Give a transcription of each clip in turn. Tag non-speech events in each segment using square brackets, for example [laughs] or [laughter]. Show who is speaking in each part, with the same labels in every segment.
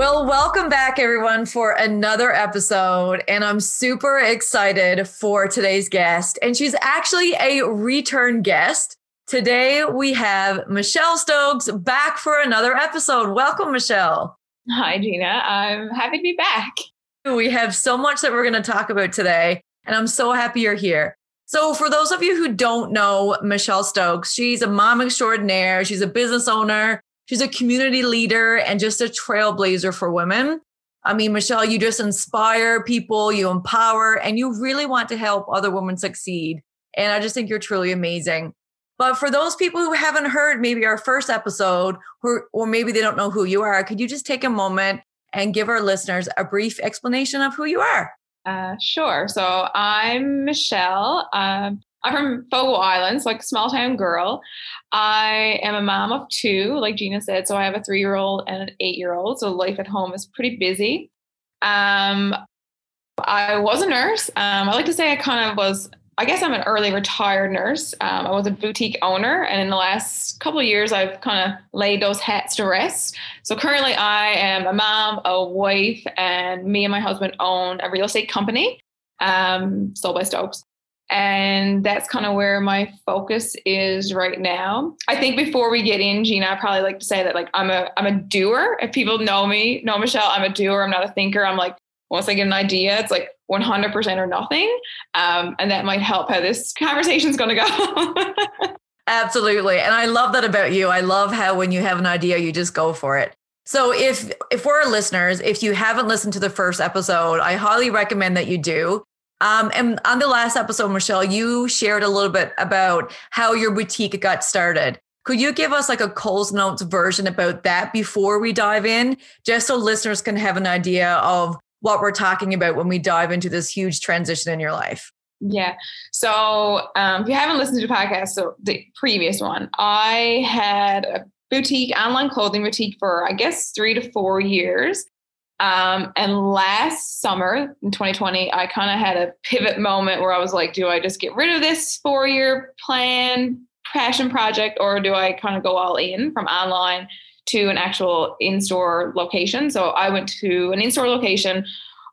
Speaker 1: Well, welcome back, everyone, for another episode. And I'm super excited for today's guest. And she's actually a return guest. Today, we have Michelle Stokes back for another episode. Welcome, Michelle.
Speaker 2: Hi, Gina. I'm happy to be back.
Speaker 1: We have so much that we're going to talk about today, and I'm so happy you're here. So, for those of you who don't know Michelle Stokes, she's a mom extraordinaire, she's a business owner, she's a community leader, and just a trailblazer for women. I mean, Michelle, you just inspire people, you empower, and you really want to help other women succeed. And I just think you're truly amazing. But for those people who haven't heard maybe our first episode, or, maybe they don't know who you are, could you just take a moment and give our listeners a brief explanation of who you are?
Speaker 2: Uh, sure. So I'm Michelle. Um, I'm from Fogo Islands, like a small town girl. I am a mom of two, like Gina said. So I have a three year old and an eight year old. So life at home is pretty busy. Um, I was a nurse. Um, I like to say I kind of was I guess I'm an early retired nurse. Um, I was a boutique owner, and in the last couple of years, I've kind of laid those hats to rest. So currently, I am a mom, a wife, and me and my husband own a real estate company, um, Sold by Stokes. And that's kind of where my focus is right now. I think before we get in, Gina, I probably like to say that like I'm a I'm a doer. If people know me, know Michelle, I'm a doer. I'm not a thinker. I'm like once I get an idea, it's like 100% or nothing. Um, and that might help how this conversation is going to go. [laughs]
Speaker 1: Absolutely. And I love that about you. I love how when you have an idea, you just go for it. So if if we're listeners, if you haven't listened to the first episode, I highly recommend that you do. Um, and on the last episode, Michelle, you shared a little bit about how your boutique got started. Could you give us like a Coles Notes version about that before we dive in, just so listeners can have an idea of what we're talking about when we dive into this huge transition in your life.
Speaker 2: Yeah. So um, if you haven't listened to the podcast, so the previous one, I had a boutique, online clothing boutique for I guess three to four years. Um, and last summer in 2020, I kind of had a pivot moment where I was like, do I just get rid of this four year plan, passion project, or do I kind of go all in from online to an actual in-store location. So I went to an in-store location,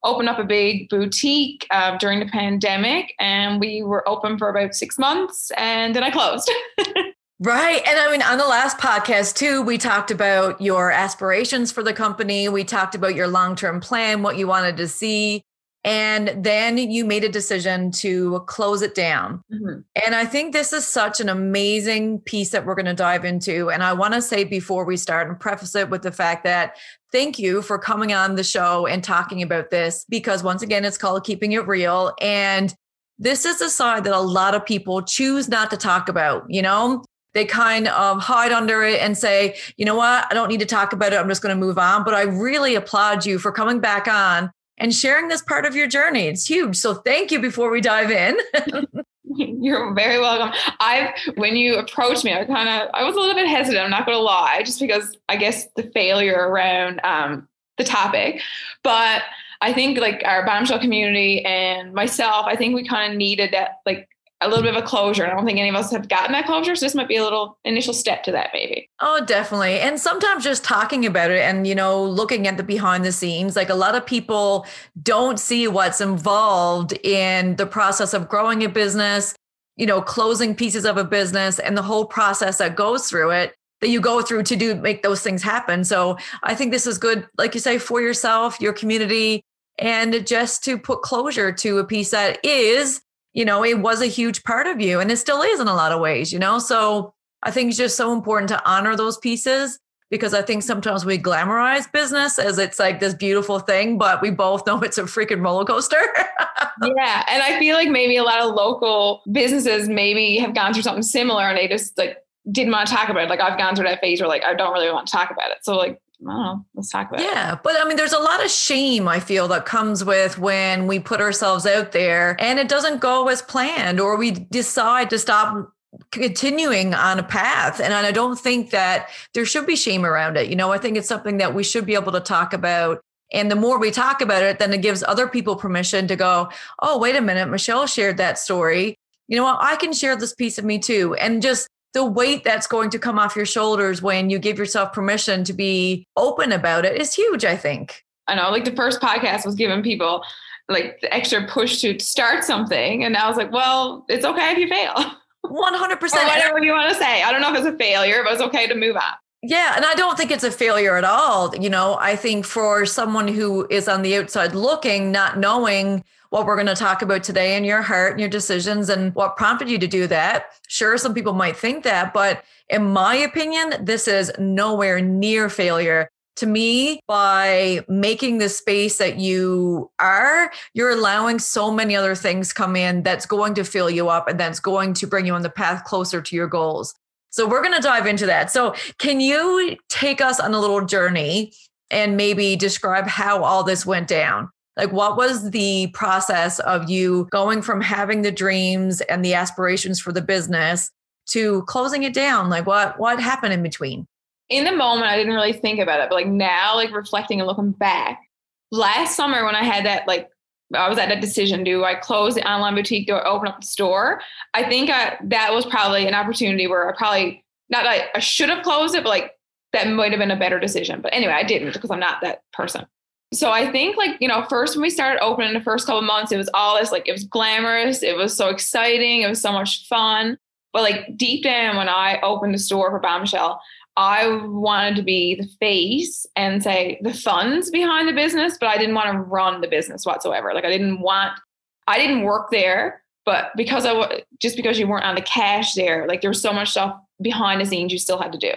Speaker 2: opened up a big boutique uh, during the pandemic, and we were open for about six months, and then I closed. [laughs]
Speaker 1: Right. And I mean, on the last podcast, too, we talked about your aspirations for the company. We talked about your long term plan, what you wanted to see. And then you made a decision to close it down. Mm-hmm. And I think this is such an amazing piece that we're going to dive into. And I want to say before we start and preface it with the fact that thank you for coming on the show and talking about this because once again, it's called Keeping It Real. And this is a side that a lot of people choose not to talk about, you know? They kind of hide under it and say, you know what, I don't need to talk about it. I'm just going to move on. But I really applaud you for coming back on and sharing this part of your journey. It's huge. So thank you before we dive in. [laughs] [laughs]
Speaker 2: You're very welcome. I've when you approached me, I kind of I was a little bit hesitant. I'm not going to lie, just because I guess the failure around um, the topic, but I think like our bombshell community and myself, I think we kind of needed that like a little bit of a closure. I don't think any of us have gotten that closure. So this might be a little initial step to that, maybe.
Speaker 1: Oh, definitely. And sometimes just talking about it and, you know, looking at the behind the scenes, like a lot of people don't see what's involved in the process of growing a business, you know, closing pieces of a business and the whole process that goes through it that you go through to do make those things happen. So I think this is good, like you say, for yourself, your community, and just to put closure to a piece that is you know, it was a huge part of you and it still is in a lot of ways, you know? So I think it's just so important to honor those pieces because I think sometimes we glamorize business as it's like this beautiful thing, but we both know it's a freaking roller coaster. [laughs]
Speaker 2: yeah. And I feel like maybe a lot of local businesses maybe have gone through something similar and they just like didn't want to talk about it. Like I've gone through that phase where like I don't really want to talk about it. So like I don't know, let's talk about
Speaker 1: yeah,
Speaker 2: it.
Speaker 1: Yeah. But I mean, there's a lot of shame I feel that comes with when we put ourselves out there and it doesn't go as planned or we decide to stop continuing on a path. And I don't think that there should be shame around it. You know, I think it's something that we should be able to talk about. And the more we talk about it, then it gives other people permission to go, oh, wait a minute, Michelle shared that story. You know what? I can share this piece of me too. And just the weight that's going to come off your shoulders when you give yourself permission to be open about it is huge, I think.
Speaker 2: I know, like the first podcast was giving people like the extra push to start something. And I was like, well, it's okay if you fail. [laughs]
Speaker 1: 100%.
Speaker 2: Or whatever you want to say. I don't know if it's a failure, but it's okay to move on.
Speaker 1: Yeah, and I don't think it's a failure at all. You know, I think for someone who is on the outside looking, not knowing what we're going to talk about today and your heart and your decisions and what prompted you to do that, sure, some people might think that, but in my opinion, this is nowhere near failure to me, by making the space that you are, you're allowing so many other things come in that's going to fill you up and that's going to bring you on the path closer to your goals. So we're going to dive into that. So can you take us on a little journey and maybe describe how all this went down? Like what was the process of you going from having the dreams and the aspirations for the business to closing it down? Like what what happened in between?
Speaker 2: in the moment, I didn't really think about it, but like now, like reflecting and looking back, last summer when I had that, like, I was at that decision: do I close the online boutique? Do I open up the store? I think I, that was probably an opportunity where I probably not like I should have closed it, but like that might have been a better decision. But anyway, I didn't because I'm not that person. So I think like, you know, first when we started opening the first couple months, it was all this like it was glamorous, it was so exciting, it was so much fun. But like deep down when I opened the store for Bombshell, I wanted to be the face and say the funds behind the business, but I didn't want to run the business whatsoever. Like I didn't want, I didn't work there, but because I just because you weren't on the cash there, like there was so much stuff behind the scenes you still had to do.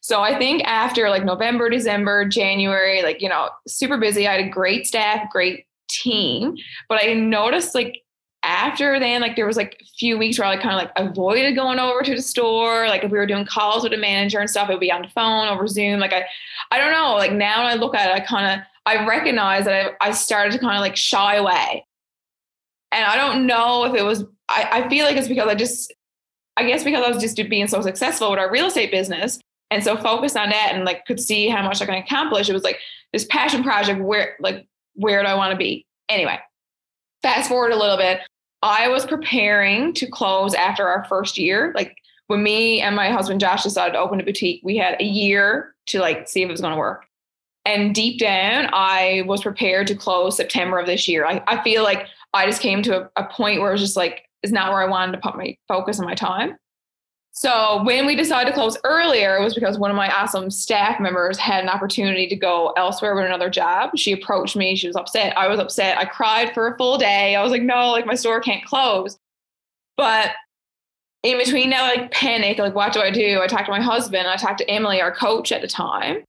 Speaker 2: So I think after like November, December, January, like you know, super busy. I had a great staff, great team, but I noticed like after then, like there was like a few weeks where I like kind of like avoided going over to the store. Like if we were doing calls with a manager and stuff, it would be on the phone over Zoom. Like I, I don't know. Like now when I look at it, I kind of I recognize that I, I started to kind of like shy away. And I don't know if it was. I, I feel like it's because I just, I guess because I was just being so successful with our real estate business and so focused on that and like could see how much I can accomplish. It was like this passion project. Where like where do I want to be? Anyway, fast forward a little bit I was preparing to close after our first year. Like when me and my husband Josh decided to open a boutique, we had a year to like see if it was going to work. And deep down, I was prepared to close September of this year. I, I feel like I just came to a, a point where it was just like, it's not where I wanted to put my focus and my time. So when we decided to close earlier, it was because one of my awesome staff members had an opportunity to go elsewhere with another job. She approached me. She was upset. I was upset. I cried for a full day. I was like, no, like my store can't close. But in between that like panic, like what do I do? I talked to my husband. I talked to Emily, our coach at the time.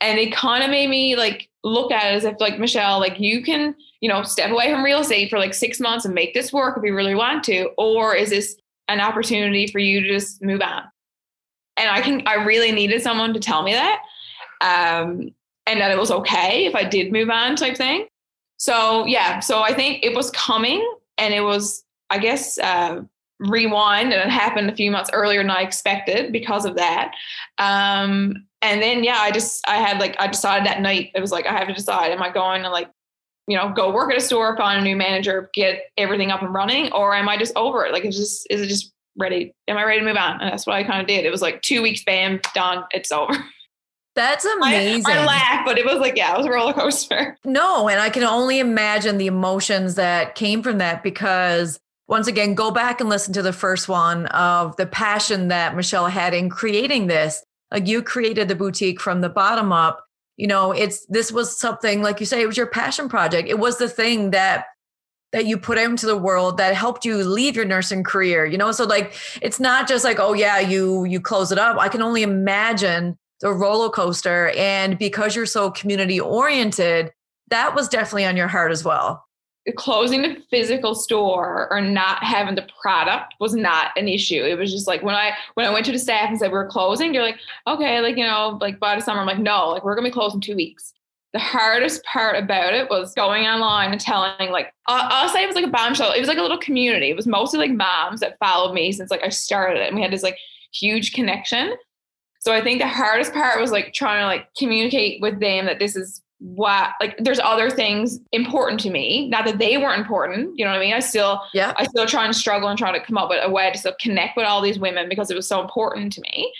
Speaker 2: And it kind of made me like look at it as if like Michelle, like you can, you know, step away from real estate for like six months and make this work if you really want to, or is this an opportunity for you to just move on. And I can, I really needed someone to tell me that. Um, and that it was okay if I did move on type thing. So yeah, so I think it was coming and it was, I guess, uh, rewind and it happened a few months earlier than I expected because of that. Um, and then yeah, I just I had like I decided that night it was like I have to decide am I going to like you know, go work at a store, find a new manager, get everything up and running, or am I just over it? Like, it's just, is it just ready? Am I ready to move on? And that's what I kind of did. It was like two weeks, bam, done, it's over. [laughs]
Speaker 1: That's amazing.
Speaker 2: I, I laugh, but it was like, yeah, it was a roller coaster. [laughs]
Speaker 1: No, and I can only imagine the emotions that came from that because once again, go back and listen to the first one of the passion that Michelle had in creating this. Like you created the boutique from the bottom up you know it's this was something like you say it was your passion project. It was the thing that that you put into the world that helped you leave your nursing career you know? So like it's not just like oh yeah you you close it up. I can only imagine the roller coaster. And because you're so community oriented that was definitely on your heart as well
Speaker 2: closing the physical store or not having the product was not an issue. It was just like when I when I went to the staff and said we're closing, they're like, okay, like you know, like by the summer, I'm like, no, like we're gonna be closed in two weeks. The hardest part about it was going online and telling like I'll say it was like a bombshell. It was like a little community. It was mostly like moms that followed me since like I started it, and we had this like huge connection. So I think the hardest part was like trying to like communicate with them that this is what like there's other things important to me. Not that they weren't important you know what i mean? I still yeah. I still try and struggle and try to come up with a way to still connect with all these women because it was so important to me.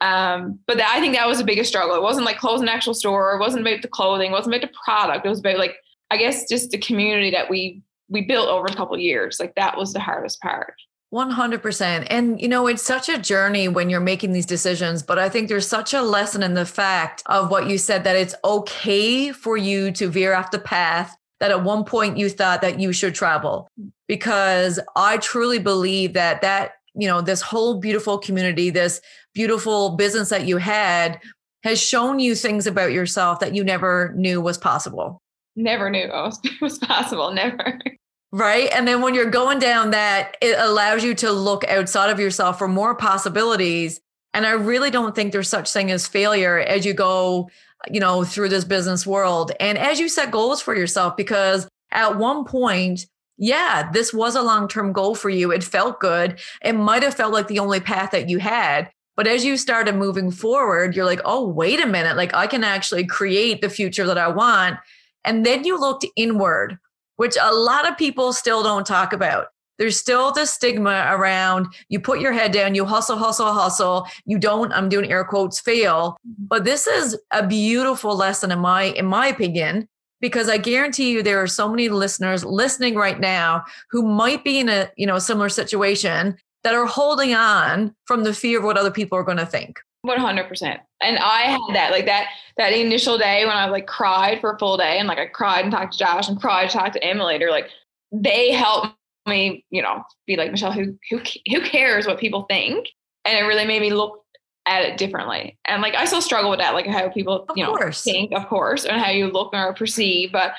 Speaker 2: Um, but that, i think that was the biggest struggle. It wasn't like closing an actual store. It wasn't about the clothing. It wasn't about the product. It was about like i guess just the community that we we built over a couple years. Like that was the hardest part
Speaker 1: 100%. And, you know, it's such a journey when you're making these decisions, but I think there's such a lesson in the fact of what you said that it's okay for you to veer off the path that at one point you thought that you should travel. Because I truly believe that that, you know, this whole beautiful community, this beautiful business that you had has shown you things about yourself that you never knew was possible.
Speaker 2: Never knew it was [laughs] possible. Never.
Speaker 1: Right. And then when you're going down that, it allows you to look outside of yourself for more possibilities. And I really don't think there's such thing as failure as you go, you know, through this business world. And as you set goals for yourself, because at one point, yeah, this was a long term goal for you. It felt good. It might have felt like the only path that you had. But as you started moving forward, you're like, oh, wait a minute. Like I can actually create the future that I want. And then you looked inward which a lot of people still don't talk about. There's still the stigma around you put your head down, you hustle, hustle, hustle. You don't, I'm doing air quotes, fail. Mm-hmm. But this is a beautiful lesson in my in my opinion, because I guarantee you there are so many listeners listening right now who might be in a you know similar situation that are holding on from the fear of what other people are going to think.
Speaker 2: 100%. And I had that, like that, that initial day when I like cried for a full day and like I cried and talked to Josh and cried, talked to Emily. They're like, they helped me, you know, be like, Michelle, who, who, who cares what people think? And it really made me look at it differently. And like, I still struggle with that, like how people, of you know, course. think, of course, and how you look or perceive, but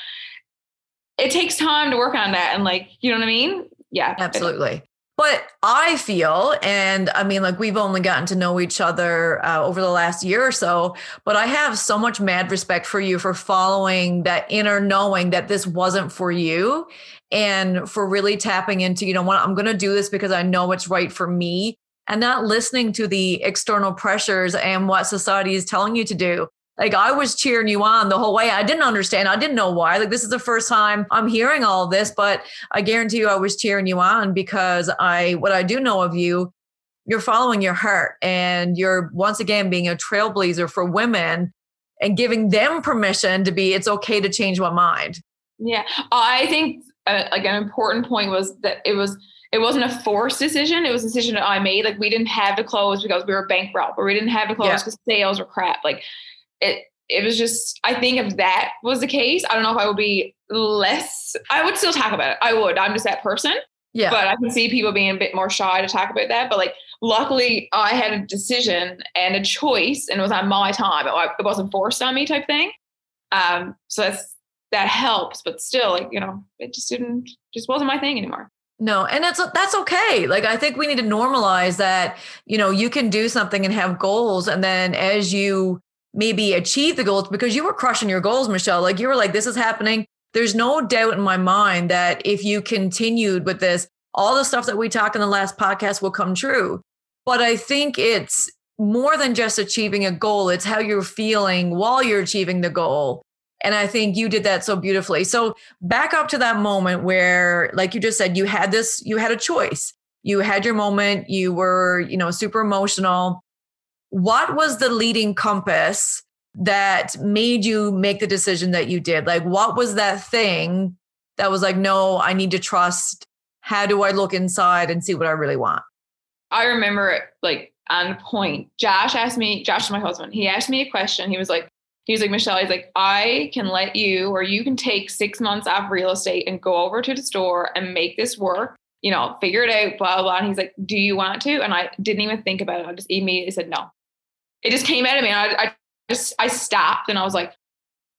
Speaker 2: it takes time to work on that. And like, you know what I mean? Yeah.
Speaker 1: Absolutely. But I feel, and I mean, like we've only gotten to know each other uh, over the last year or so, but I have so much mad respect for you for following that inner knowing that this wasn't for you and for really tapping into, you know what, I'm going to do this because I know it's right for me and not listening to the external pressures and what society is telling you to do. Like I was cheering you on the whole way. I didn't understand. I didn't know why. Like this is the first time I'm hearing all this, but I guarantee you I was cheering you on because I what I do know of you, you're following your heart and you're once again being a trailblazer for women and giving them permission to be it's okay to change my mind.
Speaker 2: Yeah. I think uh, like an important point was that it was it wasn't a forced decision. It was a decision that I made. Like we didn't have to close because we were bankrupt, or we didn't have to close because yeah. sales were crap. Like it it was just I think if that was the case, I don't know if I would be less I would still talk about it. I would. I'm just that person. Yeah. But I can see people being a bit more shy to talk about that. But like luckily I had a decision and a choice and it was on my time. It wasn't forced on me type thing. Um so that's that helps, but still like, you know, it just didn't just wasn't my thing anymore.
Speaker 1: No, and that's that's okay. Like I think we need to normalize that, you know, you can do something and have goals and then as you maybe achieve the goals because you were crushing your goals, Michelle. Like you were like, this is happening. There's no doubt in my mind that if you continued with this, all the stuff that we talked in the last podcast will come true. But I think it's more than just achieving a goal, it's how you're feeling while you're achieving the goal. And I think you did that so beautifully. So back up to that moment where, like you just said, you had this, you had a choice. You had your moment, you were, you know, super emotional what was the leading compass that made you make the decision that you did? Like, what was that thing that was like, no, I need to trust? How do I look inside and see what I really want?
Speaker 2: I remember it like on point. Josh asked me, Josh is my husband, he asked me a question. He was like, He was like, Michelle, he's like, I can let you or you can take six months off real estate and go over to the store and make this work, you know, figure it out, blah, blah. And he's like, Do you want to? And I didn't even think about it. I just immediately said no. It just came out of me. And I, I just, I stopped and I was like,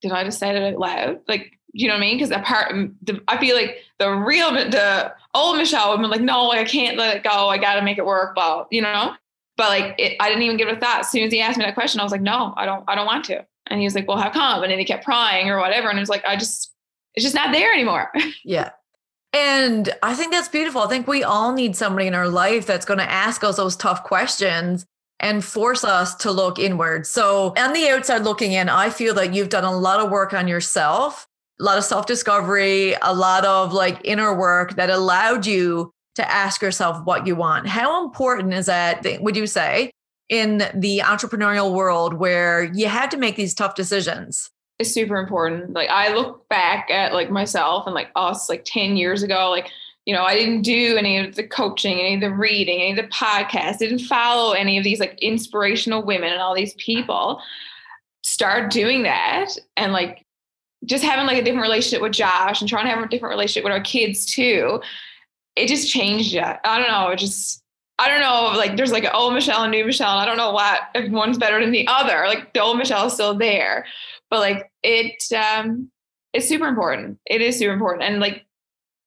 Speaker 2: Did I just say that out loud? Like, you know what I mean? Because apart, the, I feel like the real, the old Michelle would be like, no, I can't let it go. I got to make it work. Well, you know? But like, it, I didn't even give it a thought. As soon as he asked me that question, I was like, no, I don't, I don't want to. And he was like, well, how come? And then he kept prying or whatever. And it was like, I just, it's just not there anymore. [laughs]
Speaker 1: Yeah. And I think that's beautiful. I think we all need somebody in our life that's going to ask us those tough questions and force us to look inward. So, on the outside looking in, I feel that you've done a lot of work on yourself, a lot of self discovery, a lot of like inner work that allowed you to ask yourself what you want. How important is that, would you say, in the entrepreneurial world where you had to make these tough decisions?
Speaker 2: It's super important. Like I look back at like myself and like us like 10 years ago, like, you know, I didn't do any of the coaching, any of the reading, any of the podcasts, didn't follow any of these like inspirational women and all these people. Start doing that and like just having like a different relationship with Josh and trying to have a different relationship with our kids too. It just changed it. I don't know. It just I don't know, like there's like an old Michelle and new Michelle. And I don't know what if one's better than the other. Like the old Michelle is still there. But like it um it's super important. It is super important. And like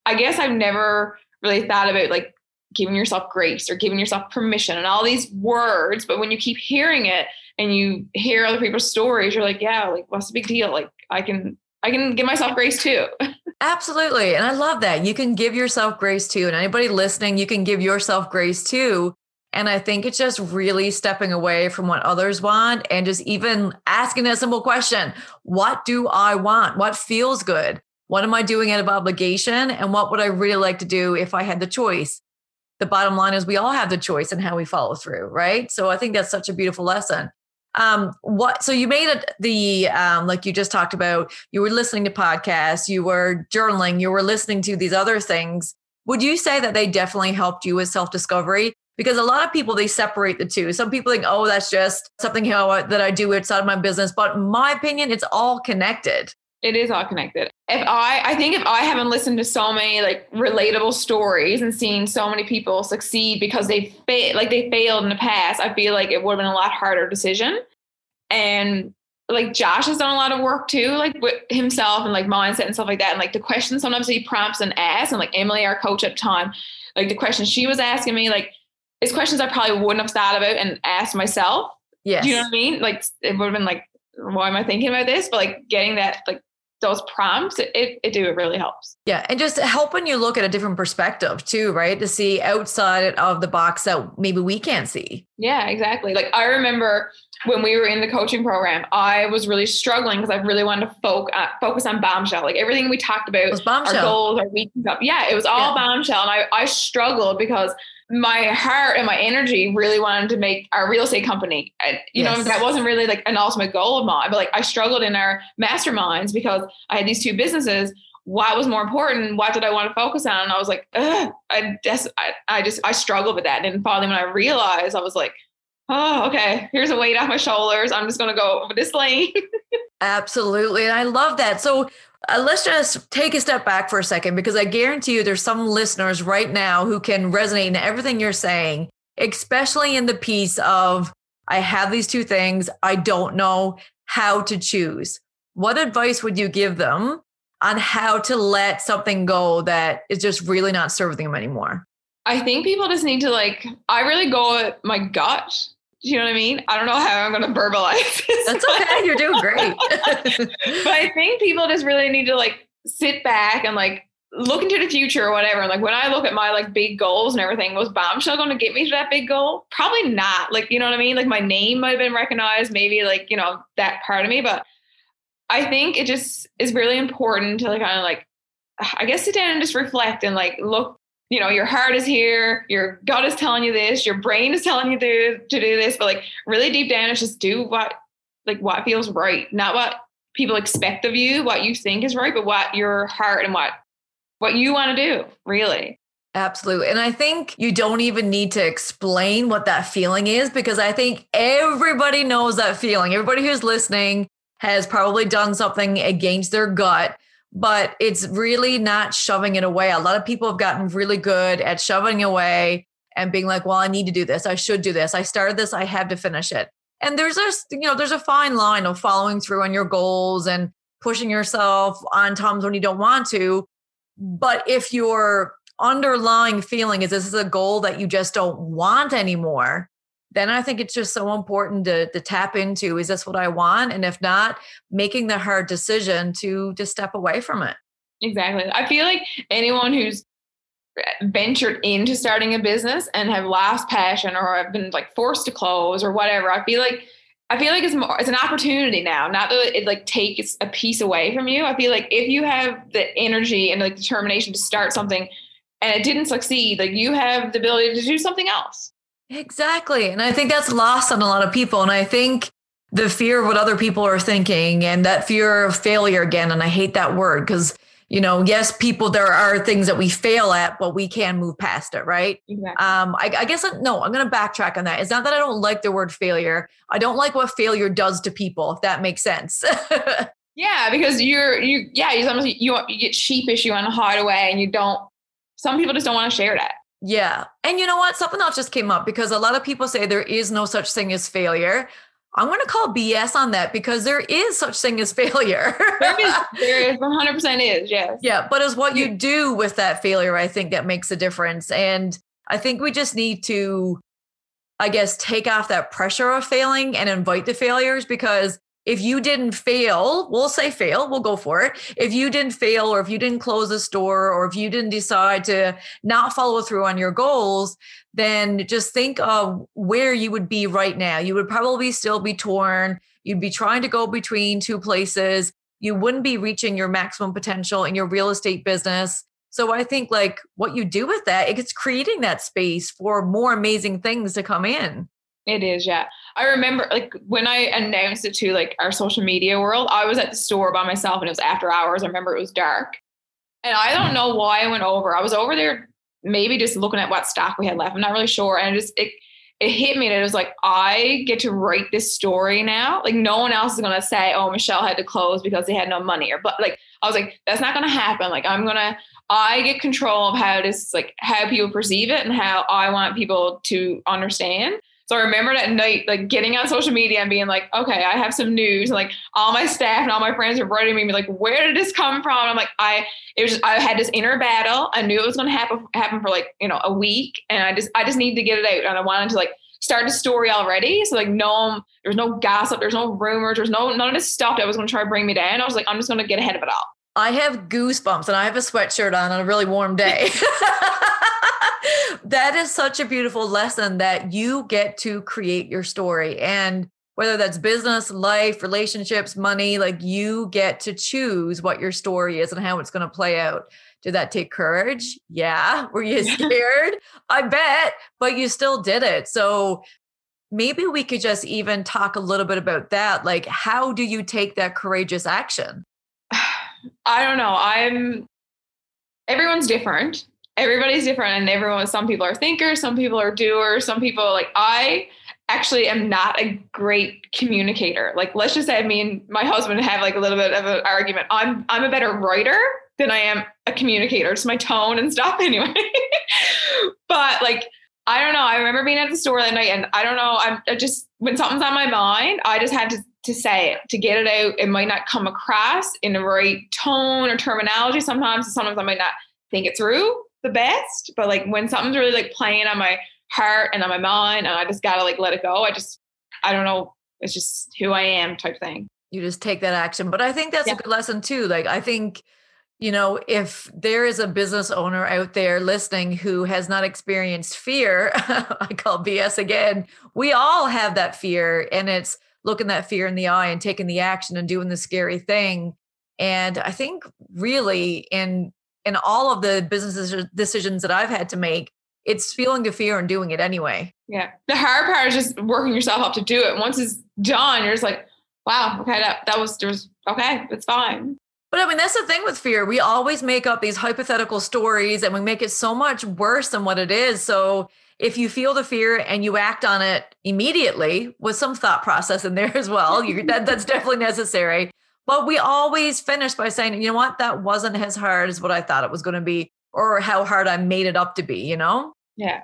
Speaker 2: I guess I've never really thought about like giving yourself grace or giving yourself permission and all these words. But when you keep hearing it and you hear other people's stories, you're like, yeah, like what's the big deal? Like I can I can give myself grace too. [laughs]
Speaker 1: Absolutely. And I love that. You can give yourself grace too. And anybody listening, you can give yourself grace too. And I think it's just really stepping away from what others want and just even asking a simple question What do I want? What feels good? What am I doing out of obligation? And what would I really like to do if I had the choice? The bottom line is we all have the choice in how we follow through, right? So I think that's such a beautiful lesson. Um, what so you made it the um, like you just talked about, you were listening to podcasts, you were journaling, you were listening to these other things. Would you say that they definitely helped you with self-discovery? Because a lot of people they separate the two. Some people think, oh, that's just something how I, that I do outside of my business. But my opinion, it's all connected.
Speaker 2: It is all connected. If I, I think if I haven't listened to so many like relatable stories and seen so many people succeed because they failed, like they failed in the past, I feel like it would have been a lot harder decision. And like Josh has done a lot of work too, like with himself and like mindset and stuff like that. And like the questions sometimes he prompts and asks, and like Emily, our coach at the time, like the questions she was asking me, like it's questions I probably wouldn't have thought about and asked myself.
Speaker 1: Yeah.
Speaker 2: Do you know what I mean? Like it would have been like, why am I thinking about this? But like getting that like those prompts, it, it do, it really helps.
Speaker 1: Yeah. And just helping you look at a different perspective too, right? To see outside of the box that maybe we can't see.
Speaker 2: Yeah, exactly. Like I remember when we were in the coaching program, I was really struggling because I really wanted to focus uh, focus on bombshell. Like everything we talked about,
Speaker 1: was bombshell.
Speaker 2: our goals, our weekends up. Yeah, it was all yeah. bombshell. And I, I struggled because my heart and my energy really wanted to make our real estate company. And, you yes. know, that wasn't really like an ultimate goal of mine, but like I struggled in our masterminds because I had these two businesses. What was more important? What did I want to focus on? And I was like, Ugh, I just, I, I just, I struggled with that. And finally, when I realized, I was like, oh, okay, here's a weight off my shoulders. I'm just going to go over this lane. [laughs]
Speaker 1: Absolutely. And I love that. So uh, let's just take a step back for a second because I guarantee you there's some listeners right now who can resonate in everything you're saying, especially in the piece of I have these two things, I don't know how to choose. What advice would you give them on how to let something go that is just really not serving them anymore?
Speaker 2: I think people just need to like, I really go with my gut you know what I mean? I don't know how I'm going to verbalize [laughs]
Speaker 1: this. That's okay. You're doing great. [laughs]
Speaker 2: but I think people just really need to like sit back and like look into the future or whatever. And like when I look at my like big goals and everything, was Bombshell going to get me to that big goal? Probably not. Like, you know what I mean? Like my name might have been recognized, maybe like, you know, that part of me. But I think it just is really important to like kind of like, I guess sit down and just reflect and like look you know, your heart is here, your gut is telling you this, your brain is telling you to, to do this, but like really deep down, it's just do what like what feels right, not what people expect of you, what you think is right, but what your heart and what what you want to do, really.
Speaker 1: Absolutely. And I think you don't even need to explain what that feeling is because I think everybody knows that feeling. Everybody who's listening, has probably done something against their gut, but it's really not shoving it away. A lot of people have gotten really good at shoving away and being like, well, I need to do this. I should do this. I started this. I have to finish it. And there's a, you know, there's a fine line of following through on your goals and pushing yourself on times when you don't want to. But if your underlying feeling is this is a goal that you just don't want anymore, then I think it's just so important to, to tap into is this what I want? And if not, making the hard decision to to step away from it.
Speaker 2: Exactly. I feel like anyone who's eh, ventured into starting a business and have lost passion or have been like forced to close or whatever, I feel like I feel like it's more it's an opportunity now, not that it like takes a piece away from you. I feel like if you have the energy and like determination to start something and it didn't succeed, like you have the ability to do something else.
Speaker 1: Exactly. And I think that's lost on a lot of people. And I think the fear of what other people are thinking and that fear of failure again. And I hate that word because, you know, yes, people, there are things that we fail at, but we can move past it, right? Exactly. Um, I, I guess, no, I'm going to backtrack on that. It's not that I don't like the word failure. I don't like what failure does to people, if that makes sense. [laughs]
Speaker 2: yeah, because you're, you, yeah, you sometimes, you, you get sheepish, you want to hide away and you don't, some people just don't want to share that.
Speaker 1: Yeah. And you know what? Something else just came up because a lot of people say there is no such thing as failure. I'm going to call BS on that because there is such thing as [laughs] failure.
Speaker 2: there is, there is 100% is, yes.
Speaker 1: Yeah, but it's what you do with that failure I think that makes a difference and I think we just need to I guess take off that pressure of failing and invite the failures because if you didn't fail, we'll say fail, we'll go for it. If you didn't fail, or if you didn't close the store, or if you didn't decide to not follow through on your goals, then just think of where you would be right now. You would probably still be torn. You'd be trying to go between two places. You wouldn't be reaching your maximum potential in your real estate business. So I think like what you do with that, it's creating that space for more amazing things to come in.
Speaker 2: It is, yeah. I remember like when I announced it to like our social media world, I was at the store by myself and it was after hours. I remember it was dark. And I don't know why I went over. I was over there maybe just looking at what stock we had left. I'm not really sure. And it just it it hit me and it was like, I get to write this story now. Like no one else is gonna say, oh, Michelle had to close because they had no money. Or but like I was like, that's not gonna happen. Like I'm gonna I get control of how this like how people perceive it and how I want people to understand. So I remember that night, like getting on social media and being like, okay, I have some news. And like all my staff and all my friends are writing me, like, where did this come from? And I'm like, I, it was, just, I had this inner battle. I knew it was going to happen, happen for like, you know, a week. And I just, I just needed to get it out. And I wanted to like start a story already. So like, no, there's no gossip, there's no rumors, there's no, none of this stuff that was going to try to bring me down. I was like, I'm just going to get ahead of it all.
Speaker 1: I have goosebumps and I have a sweatshirt on on a really warm day. [laughs] that is such a beautiful lesson that you get to create your story. And whether that's business, life, relationships, money, like you get to choose what your story is and how it's going to play out. Did that take courage? Yeah. Were you scared? I bet, but you still did it. So maybe we could just even talk a little bit about that. Like, how do you take that courageous action?
Speaker 2: I don't know. I'm, everyone's different. Everybody's different and everyone some people are thinkers some people are doers some people like i actually am not a great communicator. Like let's just say me and my husband have like a little bit of an argument. I'm i'm a better writer than i am a communicator. It's my tone and stuff [laughs] anyway. But like i don't know. I remember being at the store that night and i don't know. I'm I just when something's on my mind i just had to to say it to get it out it might not come across in the right tone or terminology sometimes sometimes i might not think it through the best, but like when something's really like playing on my heart and on my mind, and I just gotta like let it go. I just, I don't know, it's just who I am type thing.
Speaker 1: You just take that action. But I think that's yeah. a good lesson too. Like, I think, you know, if there is a business owner out there listening who has not experienced fear, [laughs] I call BS again, we all have that fear. And it's looking that fear in the eye and taking the action and doing the scary thing. And I think really in in all of the business decisions that I've had to make, it's feeling the fear and doing it anyway.
Speaker 2: Yeah. The hard part is just working yourself up to do it. Once it's done, you're just like, wow, okay, that, that was just, okay, it's fine.
Speaker 1: But I mean, that's the thing with fear. We always make up these hypothetical stories and we make it so much worse than what it is. So if you feel the fear and you act on it immediately with some thought process in there as well, [laughs] that, that's definitely necessary. But we always finish by saying, you know what, that wasn't as hard as what I thought it was going to be, or how hard I made it up to be, you know?
Speaker 2: Yeah.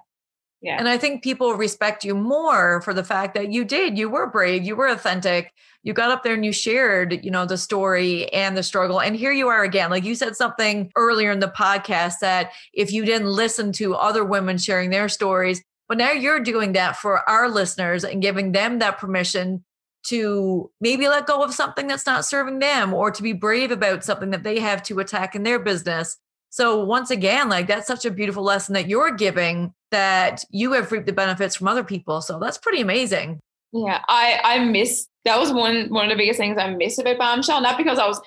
Speaker 1: Yeah. And I think people respect you more for the fact that you did, you were brave, you were authentic, you got up there and you shared, you know, the story and the struggle. And here you are again. Like you said something earlier in the podcast that if you didn't listen to other women sharing their stories, but now you're doing that for our listeners and giving them that permission to maybe let go of something that's not serving them or to be brave about something that they have to attack in their business. So once again, like that's such a beautiful lesson that you're giving that you have reaped the benefits from other people. So that's pretty amazing.
Speaker 2: Yeah, I I miss that was one one of the biggest things I miss about Bombshell. Not because I was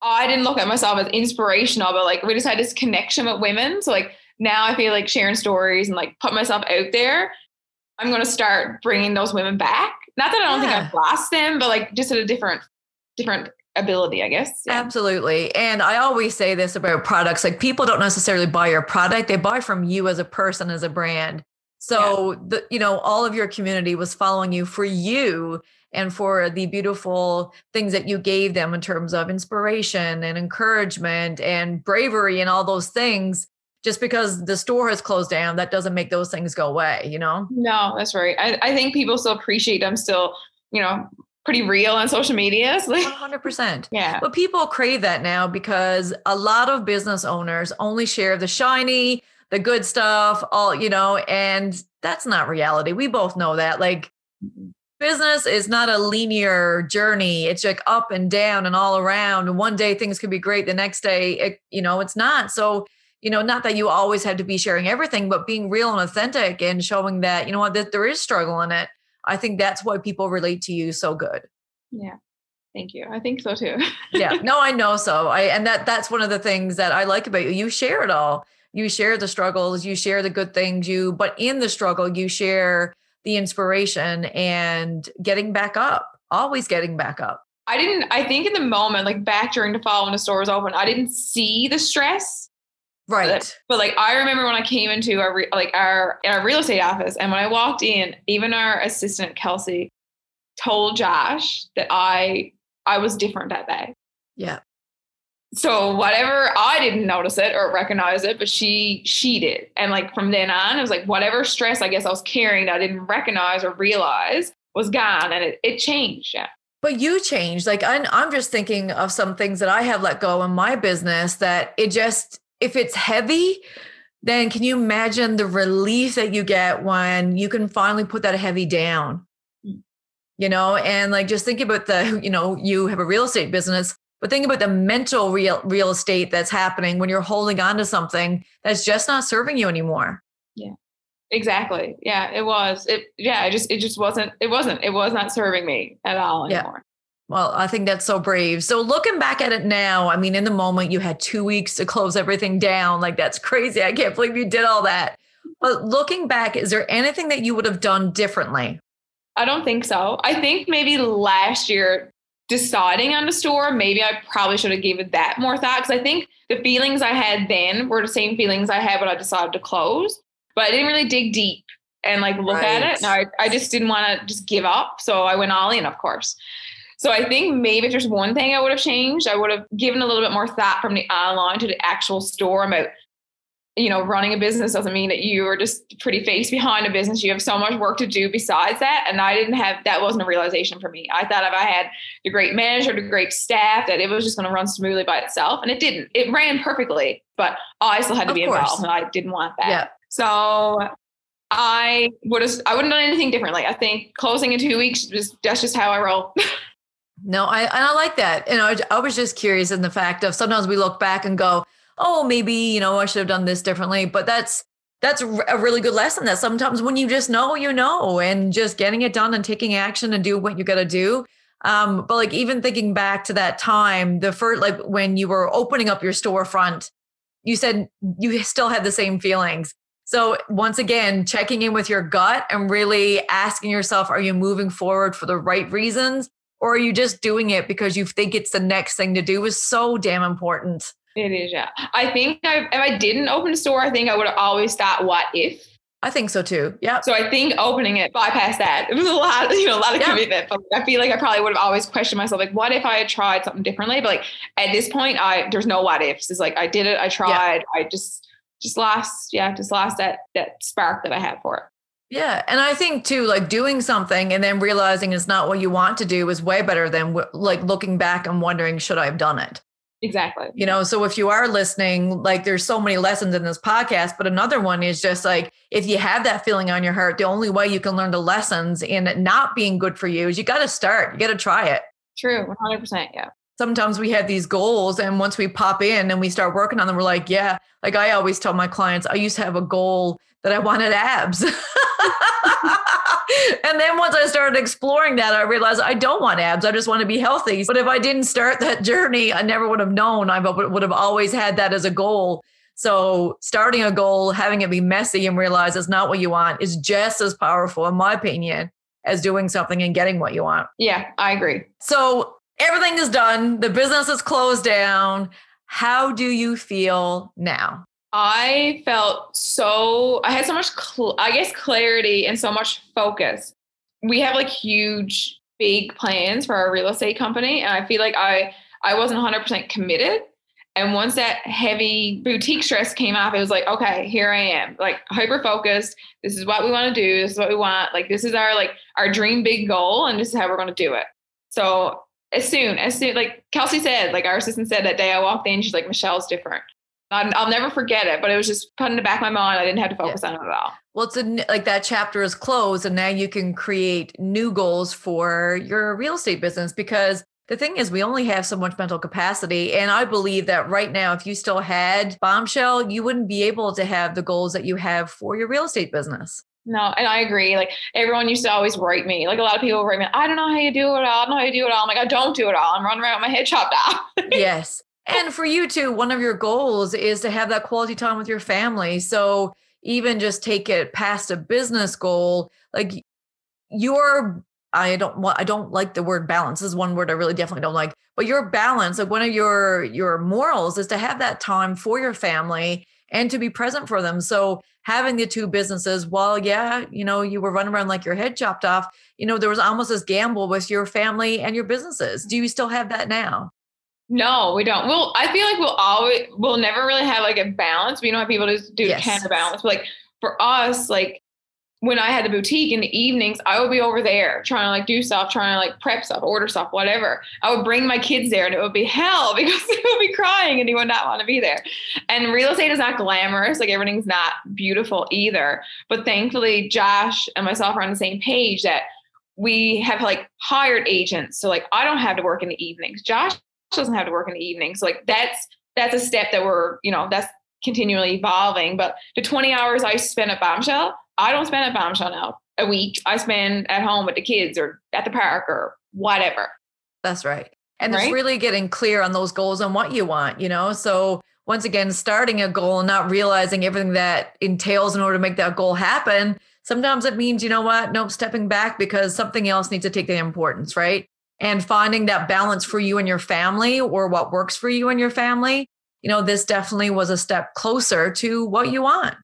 Speaker 2: I didn't look at myself as inspirational, but like we just had this connection with women. So like now I feel like sharing stories and like put myself out there. I'm going to start bringing those women back. Not that I don't yeah. think I've lost them, but like just at a different different ability, I guess.
Speaker 1: Yeah. Absolutely. And I always say this about products like people don't necessarily buy your product, they buy from you as a person, as a brand. So yeah. the you know all of your community was following you for you and for the beautiful things that you gave them in terms of inspiration and encouragement and bravery and all those things just because the store has closed down that doesn't make those things go away you know
Speaker 2: no that's right i, I think people still appreciate them still you know pretty real on social media.
Speaker 1: 100%. [laughs]
Speaker 2: Yeah.
Speaker 1: But people crave that now because a lot of business owners only share the shiny, the good stuff, all, you know, and that's not reality. We both know that. Like business is not a linear journey. It's like up and down and all around. And one day things could be great. The next day, it, you know, it's not. So, you know, not that you always have to be sharing everything, but being real and authentic and showing that, you know what, that there is struggle in it. I think that's why people relate to you so good.
Speaker 2: Yeah. Thank you. I think so too.
Speaker 1: yeah. [laughs] No, I know so. I and that that's one of the things that I like about you. You share it all. You share the struggles, you share the good things, you but in the struggle you share the inspiration and getting back up. Always getting back up.
Speaker 2: I didn't I think in the moment like back during the fall when the store was open, I didn't see the stress
Speaker 1: Right.
Speaker 2: But, but, like I remember when I came into our re- like our our real estate office, and when I walked in, even our assistant Kelsey told Josh that I I was different that day.
Speaker 1: Yeah.
Speaker 2: So whatever I didn't notice it or recognize it, but she she did, and like from then on, it was like whatever stress I guess I was carrying that I didn't recognize or realize was gone, and it it changed. Yeah.
Speaker 1: But you changed. Like I'm, I'm just thinking of some things that I have let go in my business that it just if it's heavy, then can you imagine the relief that you get when you can finally put that heavy down? Mm. You know, and like just think about the, you know, you have a real estate business, but think about the mental real real estate that's happening when you're holding on to something that's just not serving you anymore.
Speaker 2: Yeah. Exactly. Yeah, it was. It yeah, it just it just wasn't it wasn't it was not serving me at all anymore.
Speaker 1: Well, I think that's so brave. So looking back at it now, I mean, in the moment you had two weeks to close everything down. Like that's crazy. I can't believe you did all that. But looking back, is there anything that you would have done differently?
Speaker 2: I don't think so. I think maybe last year deciding on the store, maybe I probably should have given that more thought because I think the feelings I had then were the same feelings I had when I decided to close. But I didn't really dig deep and like look right. at it. No, I, I just didn't want to just give up. So I went all in, of course. So I think maybe if there's one thing I would have changed, I would have given a little bit more thought from the online to the actual store about, you know, running a business doesn't mean that you are just pretty face behind a business. You have so much work to do besides that. And I didn't have that wasn't a realization for me. I thought if I had the great manager, the great staff, that it was just going to run smoothly by itself. And it didn't. It ran perfectly, but I still had to of be course. involved and I didn't want that. Yeah. So I would have I wouldn't done anything differently. I think closing in two weeks just that's just how I roll. [laughs]
Speaker 1: No, I and I like that. You know, I, I was just curious in the fact of sometimes we look back and go, "Oh, maybe you know I should have done this differently." But that's that's a really good lesson. That sometimes when you just know, you know, and just getting it done and taking action and do what you got to do. Um, but like even thinking back to that time, the first like when you were opening up your storefront, you said you still had the same feelings. So once again, checking in with your gut and really asking yourself, are you moving forward for the right reasons? Or are you just doing it because you think it's the next thing to do is so damn important
Speaker 2: it is yeah i think I, if i didn't open a store i think i would have always thought what if
Speaker 1: I think so too. Yeah.
Speaker 2: So I think opening it bypassed that. [laughs] It was a lot, you know, a lot of commitment. But I feel like I probably would have always questioned myself, like, what if I had tried something differently? But like at this point, I there's no what ifs. It's like I did it, I tried, yeah. I just just lost, yeah, just lost that that spark that I had for it.
Speaker 1: Yeah. And I think too, like doing something and then realizing it's not what you want to do is way better than like looking back and wondering, should I have done it?
Speaker 2: Exactly.
Speaker 1: You know, so if you are listening, like there's so many lessons in this podcast, but another one is just like if you have that feeling on your heart, the only way you can learn the lessons in it not being good for you is you got to start. You got to try it.
Speaker 2: True. 100%. Yeah.
Speaker 1: Sometimes we have these goals, and once we pop in and we start working on them, we're like, yeah. Like I always tell my clients, I used to have a goal that I wanted abs. [laughs] and then once I started exploring that, I realized I don't want abs. I just want to be healthy. But if I didn't start that journey, I never would have known. I would have always had that as a goal. So starting a goal, having it be messy and realize it's not what you want is just as powerful, in my opinion, as doing something and getting what you want.
Speaker 2: Yeah, I agree.
Speaker 1: So everything is done. The business is closed down. How do you feel now?
Speaker 2: I felt so, I had so much, cl- I guess, clarity and so much focus. We have like huge, big plans for our real estate company. And I feel like I, I wasn't 100% committed. And once that heavy boutique stress came off, it was like, okay, here I am, like hyper focused. This is what we want to do. This is what we want. Like, this is our, like, our dream big goal. And this is how we're going to do it. So as soon as soon, like Kelsey said, like our assistant said that day I walked in, she's like, Michelle's different. I'll never forget it, but it was just put in the back of my mind. I didn't have to focus yeah. on it at all.
Speaker 1: Well, it's a, like that chapter is closed, and now you can create new goals for your real estate business because the thing is, we only have so much mental capacity. And I believe that right now, if you still had Bombshell, you wouldn't be able to have the goals that you have for your real estate business.
Speaker 2: No, and I agree. Like everyone used to always write me. Like a lot of people write me, I don't know how you do it all. I don't know how you do it all. I'm like, I don't do it all. I'm running around with my head chopped off. [laughs]
Speaker 1: yes. And for you too, one of your goals is to have that quality time with your family. So even just take it past a business goal, like your I don't want I don't like the word balance. This is one word I really definitely don't like. But your balance, like one of your your morals is to have that time for your family and to be present for them. So having the two businesses, while yeah, you know, you were running around like your head chopped off, you know, there was almost this gamble with your family and your businesses. Do you still have that now?
Speaker 2: No, we don't. Well, I feel like we'll always we'll never really have like a balance. We don't have people to do yes. of balance. But like for us, like when I had the boutique in the evenings, I would be over there trying to like do stuff, trying to like prep stuff, order stuff, whatever. I would bring my kids there and it would be hell [laughs] because they would be crying and they would not want to be there. And real estate is not glamorous. Like everything's not beautiful either. But thankfully, Josh and myself are on the same page that we have like hired agents. So like I don't have to work in the evenings. Josh doesn't have to work in the evening. So like that's that's a step that we're, you know, that's continually evolving. But the 20 hours I spend at Bombshell, I don't spend at Bombshell now a week. I spend at home with the kids or at the park or whatever.
Speaker 1: That's right. And right? it's really getting clear on those goals and what you want, you know? So once again, starting a goal and not realizing everything that entails in order to make that goal happen. Sometimes it means, you know what? Nope, stepping back because something else needs to take the importance, right? And finding that balance for you and your family or what works for you and your family, you know, this definitely was a step closer to what you want.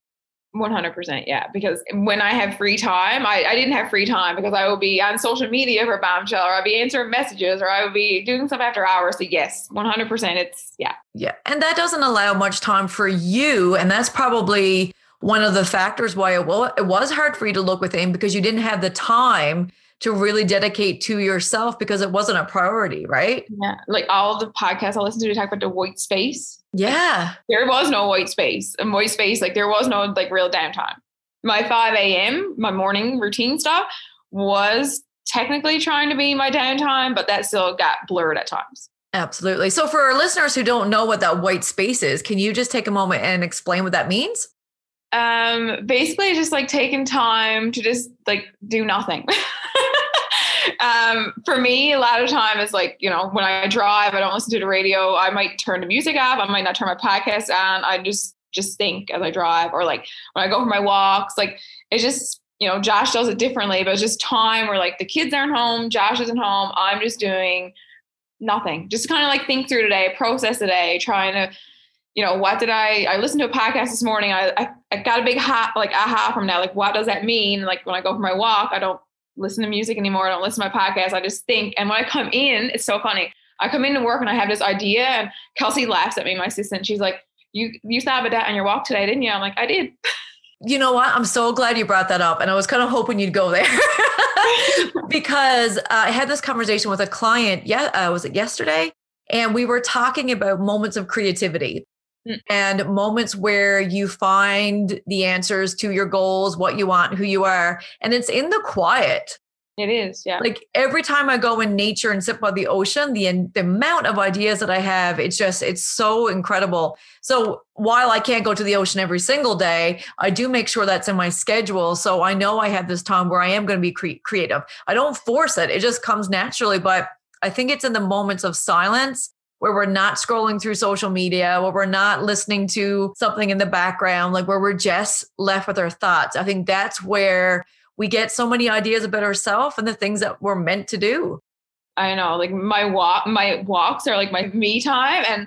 Speaker 2: 100% yeah because when i have free time I, I didn't have free time because i would be on social media for bombshell or i'd be answering messages or i would be doing stuff after hours so yes 100% it's yeah
Speaker 1: yeah and that doesn't allow much time for you and that's probably one of the factors why it, it was hard for you to look within because you didn't have the time to really dedicate to yourself because it wasn't a priority, right?
Speaker 2: Yeah. Like all the podcasts I listen to, to talk about the white space.
Speaker 1: Yeah.
Speaker 2: There was no white space. And white space, like there was no like real downtime. My 5 a.m., my morning routine stuff was technically trying to be my downtime, but that still got blurred at times.
Speaker 1: Absolutely. So for our listeners who don't know what that white space is, can you just take a moment and explain what that means?
Speaker 2: Um, basically just like taking time to just like do nothing. [laughs] um, for me, a lot of time is like, you know, when I drive, I don't listen to the radio. I might turn the music off. I might not turn my podcast on. I just, just think as I drive or like when I go for my walks, like it's just, you know, Josh does it differently, but it's just time where like the kids aren't home, Josh isn't home. I'm just doing nothing, just kind of like think through today, process the day, trying to you know, what did I, I listened to a podcast this morning. I, I, I got a big ha, like aha from that. Like, what does that mean? Like when I go for my walk, I don't listen to music anymore. I don't listen to my podcast. I just think. And when I come in, it's so funny. I come into work and I have this idea and Kelsey laughs at me, my assistant. She's like, you, you thought about that on your walk today, didn't you? I'm like, I did. [laughs]
Speaker 1: You know what? I'm so glad you brought that up. And I was kind of hoping you'd go there [laughs] because uh, I had this conversation with a client. Yeah. Uh, was it yesterday? And we were talking about moments of creativity mm. and moments where you find the answers to your goals, what you want, who you are. And it's in the quiet.
Speaker 2: It is, yeah.
Speaker 1: Like every time I go in nature and sit by the ocean, the the amount of ideas that I have, it's just it's so incredible. So while I can't go to the ocean every single day, I do make sure that's in my schedule. So I know I have this time where I am going to be cre- creative. I don't force it; it just comes naturally. But I think it's in the moments of silence where we're not scrolling through social media, where we're not listening to something in the background, like where we're just left with our thoughts. I think that's where we get so many ideas about ourselves and the things that we're meant to do.
Speaker 2: I know, like my walk, my walks are like my me time, and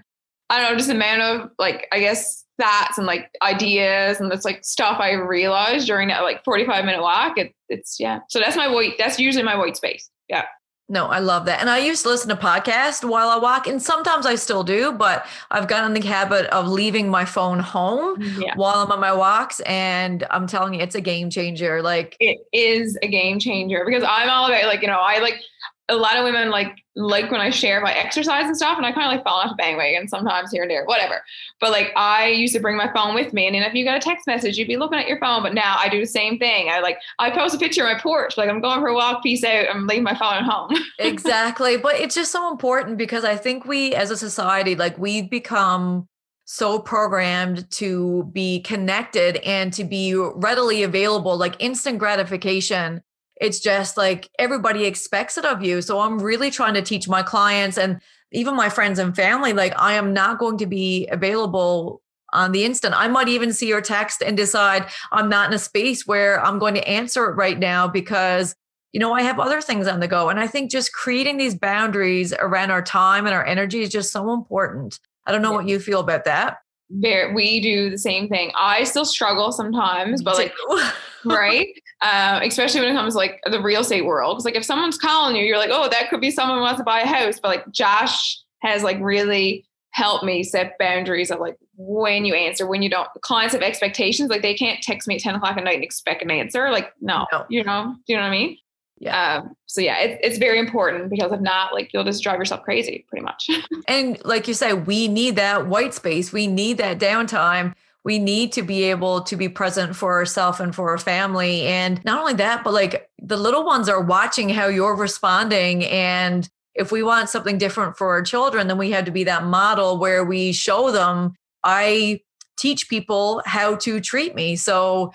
Speaker 2: I don't know, just the amount of like I guess thoughts and like ideas and that's like stuff I realized during that like forty five minute walk. It, it's yeah, so that's my white. That's usually my white space. Yeah.
Speaker 1: No, I love that. And I used to listen to podcasts while I walk, and sometimes I still do, but I've gotten the habit of leaving my phone home yeah. while I'm on my walks. And I'm telling you, it's a game changer. Like
Speaker 2: it is a game changer because I'm all about like, you know, I like a lot of women like like when I share my exercise and stuff, and I kind of like fall off the bandwagon sometimes here and there, whatever. But like I used to bring my phone with me, and then if you got a text message, you'd be looking at your phone. But now I do the same thing. I like I post a picture of my porch, like I'm going for a walk, peace out, I'm leaving my phone at home. [laughs]
Speaker 1: exactly, but it's just so important because I think we as a society, like we've become so programmed to be connected and to be readily available, like instant gratification it's just like everybody expects it of you. So I'm really trying to teach my clients and even my friends and family, like I am not going to be available on the instant. I might even see your text and decide I'm not in a space where I'm going to answer it right now because you know, I have other things on the go. And I think just creating these boundaries around our time and our energy is just so important. I don't know yeah. what you feel about that.
Speaker 2: There, we do the same thing. I still struggle sometimes, but like, [laughs] right? Um, especially when it comes to like the real estate world. Because like if someone's calling you, you're like, oh, that could be someone who wants to buy a house. But like Josh has like really helped me set boundaries of like when you answer, when you don't. Clients have expectations. Like they can't text me at 10 o'clock at night and expect an answer. Like, no, no. you know, do you know what I mean? Yeah. Um, so yeah, it, it's very important because if not, like you'll just drive yourself crazy pretty much. [laughs]
Speaker 1: and like you say, we need that white space. We need that downtime we need to be able to be present for ourselves and for our family. And not only that, but like the little ones are watching how you're responding. And if we want something different for our children, then we have to be that model where we show them, I teach people how to treat me. So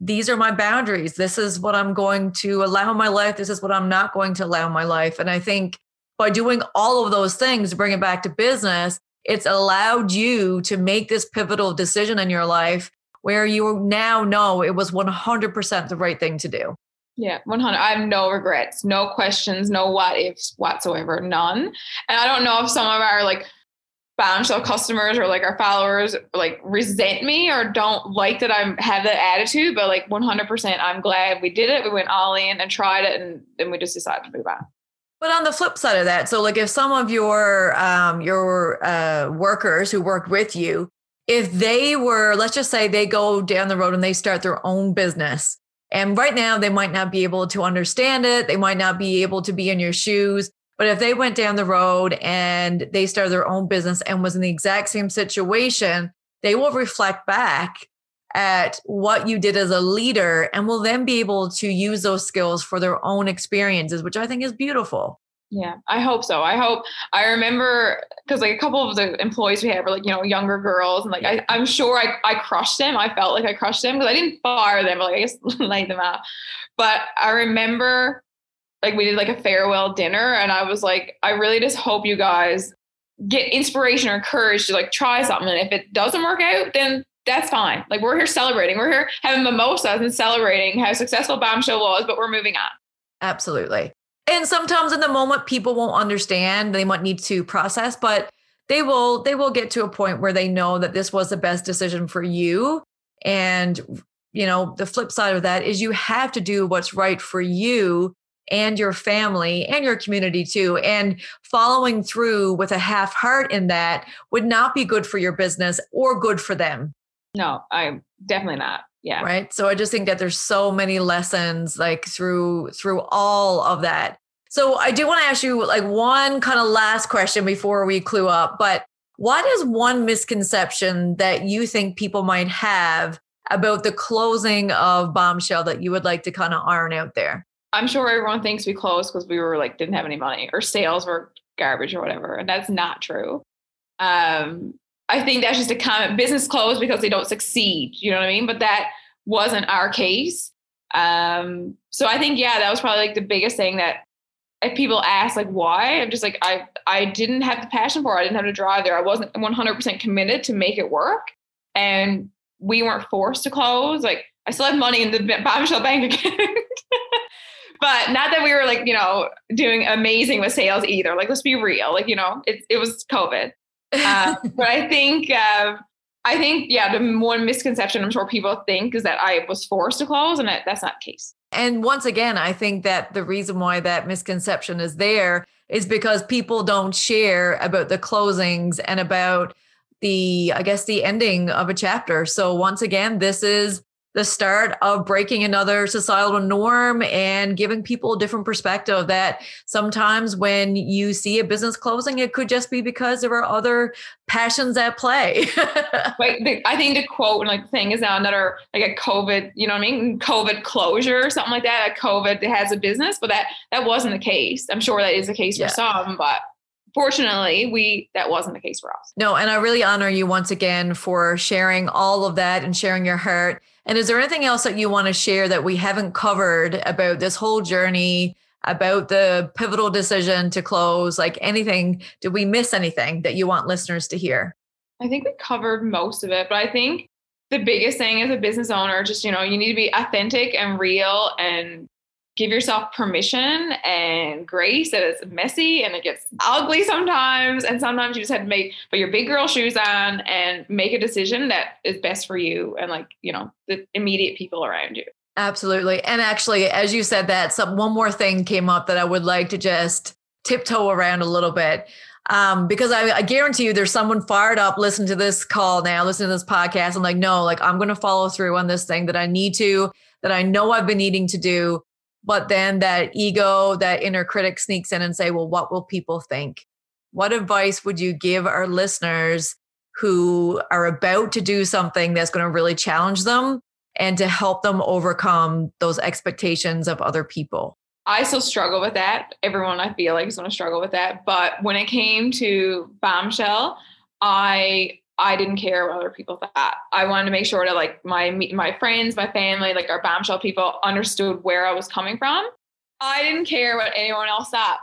Speaker 1: these are my boundaries. This is what I'm going to allow in my life. This is what I'm not going to allow in my life. And I think by doing all of those things, bring it back to business, it's allowed you to make this pivotal decision in your life where you now know it was 100% the right thing to do.
Speaker 2: Yeah, 100. I have no regrets, no questions, no what ifs whatsoever, none. And I don't know if some of our like bombshell customers or like our followers like resent me or don't like that I have that attitude, but like 100%, I'm glad we did it. We went all in and tried it, and then we just decided to move on.
Speaker 1: But on the flip side of that, so like if some of your um, your uh, workers who work with you, if they were, let's just say they go down the road and they start their own business, and right now they might not be able to understand it, they might not be able to be in your shoes. But if they went down the road and they started their own business and was in the exact same situation, they will reflect back at what you did as a leader and will then be able to use those skills for their own experiences, which I think is beautiful.
Speaker 2: Yeah, I hope so. I hope I remember because like a couple of the employees we had were like, you know, younger girls. And like, I, I'm sure I, I crushed them. I felt like I crushed them because I didn't fire them, but like I just [laughs] laid them out. But I remember like we did like a farewell dinner and I was like, I really just hope you guys get inspiration or courage to like try something. And if it doesn't work out, then that's fine. Like we're here celebrating. We're here having mimosas and celebrating how successful Bombshell was, but we're moving on.
Speaker 1: Absolutely. And sometimes in the moment, people won't understand. They might need to process, but they will they will get to a point where they know that this was the best decision for you and you know the flip side of that is you have to do what's right for you and your family and your community too and following through with a half heart in that would not be good for your business or good for them
Speaker 2: no i'm definitely not yeah
Speaker 1: right so i just think that there's so many lessons like through through all of that so I do want to ask you like one kind of last question before we clue up, but what is one misconception that you think people might have about the closing of Bombshell that you would like to kind of iron out there?
Speaker 2: I'm sure everyone thinks we closed because we were like didn't have any money or sales were garbage or whatever, and that's not true. Um, I think that's just a comment. Business closed because they don't succeed. You know what I mean? But that wasn't our case. Um, so I think yeah, that was probably like the biggest thing that if people ask like why, I'm just like I I didn't have the passion for it. I didn't have the drive there. I wasn't 100% committed to make it work, and we weren't forced to close. Like I still have money in the bombshell bank account. [laughs] but not that we were like you know doing amazing with sales either like let's be real like you know it, it was covid uh, [laughs] but i think uh, i think yeah the one misconception i'm sure people think is that i was forced to close and that, that's not the case
Speaker 1: and once again, I think that the reason why that misconception is there is because people don't share about the closings and about the, I guess, the ending of a chapter. So once again, this is the start of breaking another societal norm and giving people a different perspective that sometimes when you see a business closing, it could just be because there are other passions at play. [laughs]
Speaker 2: like the, I think the quote and like thing is now another like a COVID, you know what I mean? COVID closure or something like that. A COVID has a business, but that that wasn't the case. I'm sure that is the case yeah. for some, but fortunately we that wasn't the case for us
Speaker 1: no and i really honor you once again for sharing all of that and sharing your heart and is there anything else that you want to share that we haven't covered about this whole journey, about the pivotal decision to close? Like anything, did we miss anything that you want listeners to hear?
Speaker 2: I think we covered most of it, but I think the biggest thing as a business owner, just, you know, you need to be authentic and real and give yourself permission and grace that it's messy and it gets ugly sometimes. And sometimes you just have to make, put your big girl shoes on and make a decision that is best for you and like, you know, the immediate people around you.
Speaker 1: Absolutely. And actually, as you said that, some one more thing came up that I would like to just tiptoe around a little bit. Um, because I, I, guarantee you there's someone fired up listen to this call now, listen to this podcast. I'm like, no, like I'm gonna follow through on this thing that I need to, that I know I've been needing to do but then that ego that inner critic sneaks in and say well what will people think what advice would you give our listeners who are about to do something that's going to really challenge them and to help them overcome those expectations of other people
Speaker 2: I still struggle with that. Everyone I feel like is going to struggle with that. But when it came to Bombshell, I I didn't care what other people thought. I wanted to make sure that like my my friends, my family, like our bombshell people understood where I was coming from. I didn't care what anyone else thought.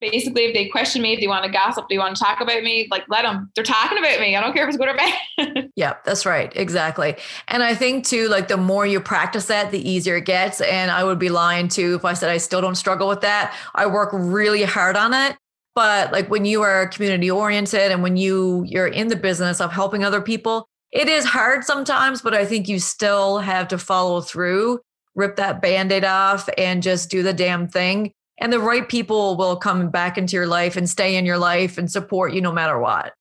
Speaker 2: Basically, if they question me, if they want to gossip, they want to talk about me, like let them. They're talking about me. I don't care if it's good or bad. [laughs]
Speaker 1: yeah, that's right. Exactly. And I think too, like the more you practice that, the easier it gets. And I would be lying too if I said I still don't struggle with that. I work really hard on it but like when you are community oriented and when you you're in the business of helping other people it is hard sometimes but i think you still have to follow through rip that band-aid off and just do the damn thing. And the right people will come back into your life and stay in your life and support you no matter what.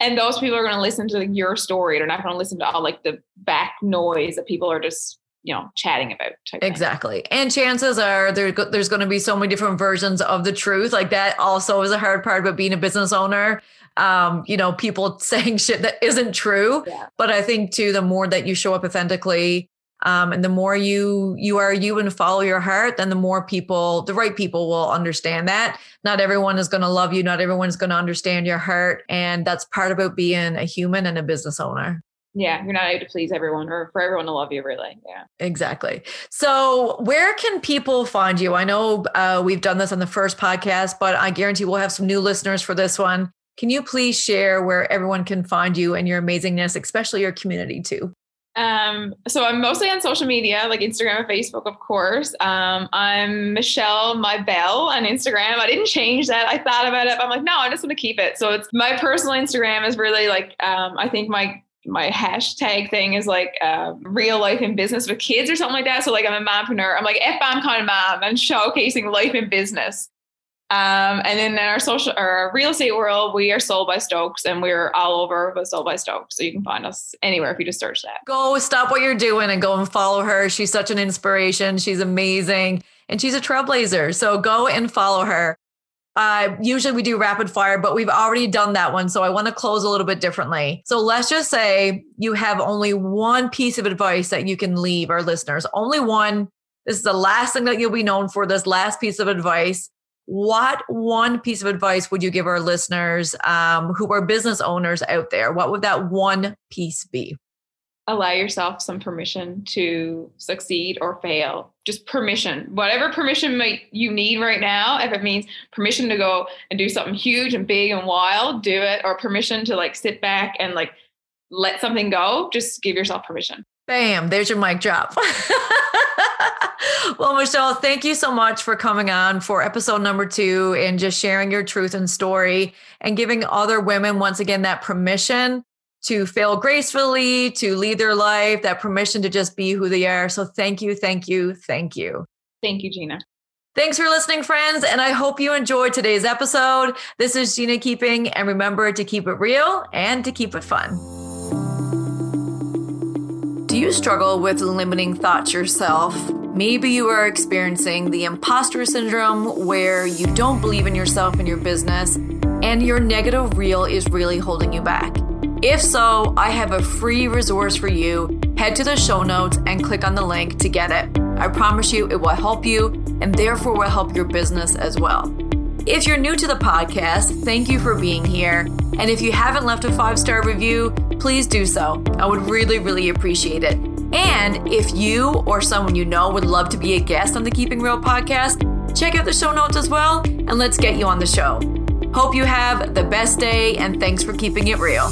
Speaker 2: And those people are going to listen to your story. They're not going to listen to all like the back noise that people are just you know chatting about
Speaker 1: exactly thing. and chances are there, there's going to be so many different versions of the truth. Like that also is a hard part about being a business owner. Um you know people [laughs] saying shit that isn't true. Yeah. but i think too the more that you show up authentically um, and the more you you are you and follow your heart then the more people the right people will understand that. Not everyone is going to love you. Not everyone's going to understand your heart. And that's part about being a human and a business owner
Speaker 2: yeah, you're not able to please everyone or for everyone to love you, really. Yeah.
Speaker 1: Exactly. So, where can people find you? I know uh, we've done this on the first podcast, but I guarantee we'll have some new listeners for this one. Can you please share where everyone can find you and your amazingness, especially your community too?
Speaker 2: Um, so I'm mostly on social media, like Instagram and Facebook, of course. Um, I'm Michelle My Bell on Instagram. I didn't change that. I thought about it, but I'm like, no, I'm just gonna keep it. So it's my personal Instagram is really like um, I think my my hashtag thing is like uh, real life in business with kids or something like that. So like I'm a mompreneur. I'm like F bomb kind of mom and showcasing life in business. Um, and then in our social or our real estate world, we are sold by Stokes and we're all over with sold by Stokes. So you can find us anywhere if you just search that.
Speaker 1: Go stop what you're doing and go and follow her. She's such an inspiration. She's amazing and she's a trailblazer. So go and follow her. Uh, usually we do rapid fire, but we've already done that one. So I want to close a little bit differently. So let's just say you have only one piece of advice that you can leave our listeners. Only one. This is the last thing that you'll be known for, this last piece of advice what one piece of advice would you give our listeners um, who are business owners out there? What would that one piece be?
Speaker 2: Allow yourself some permission to succeed or fail. Just permission, whatever permission you need right now. If it means permission to go and do something huge and big and wild, do it. Or permission to like sit back and like let something go. Just give yourself permission.
Speaker 1: Bam! There's your mic drop. [laughs] well, Michelle, thank you so much for coming on for episode number two and just sharing your truth and story and giving other women, once again, that permission to fail gracefully, to lead their life, that permission to just be who they are. So thank you, thank you, thank you.
Speaker 2: Thank you, Gina.
Speaker 1: Thanks for listening, friends. And I hope you enjoyed today's episode. This is Gina Keeping. And remember to keep it real and to keep it fun. Do you struggle with limiting thoughts yourself? Maybe you are experiencing the imposter syndrome where you don't believe in yourself and your business, and your negative reel is really holding you back. If so, I have a free resource for you. Head to the show notes and click on the link to get it. I promise you it will help you and therefore will help your business as well. If you're new to the podcast, thank you for being here. And if you haven't left a five star review, please do so. I would really, really appreciate it. And if you or someone you know would love to be a guest on the Keeping Real podcast, check out the show notes as well and let's get you on the show. Hope you have the best day and thanks for keeping it real.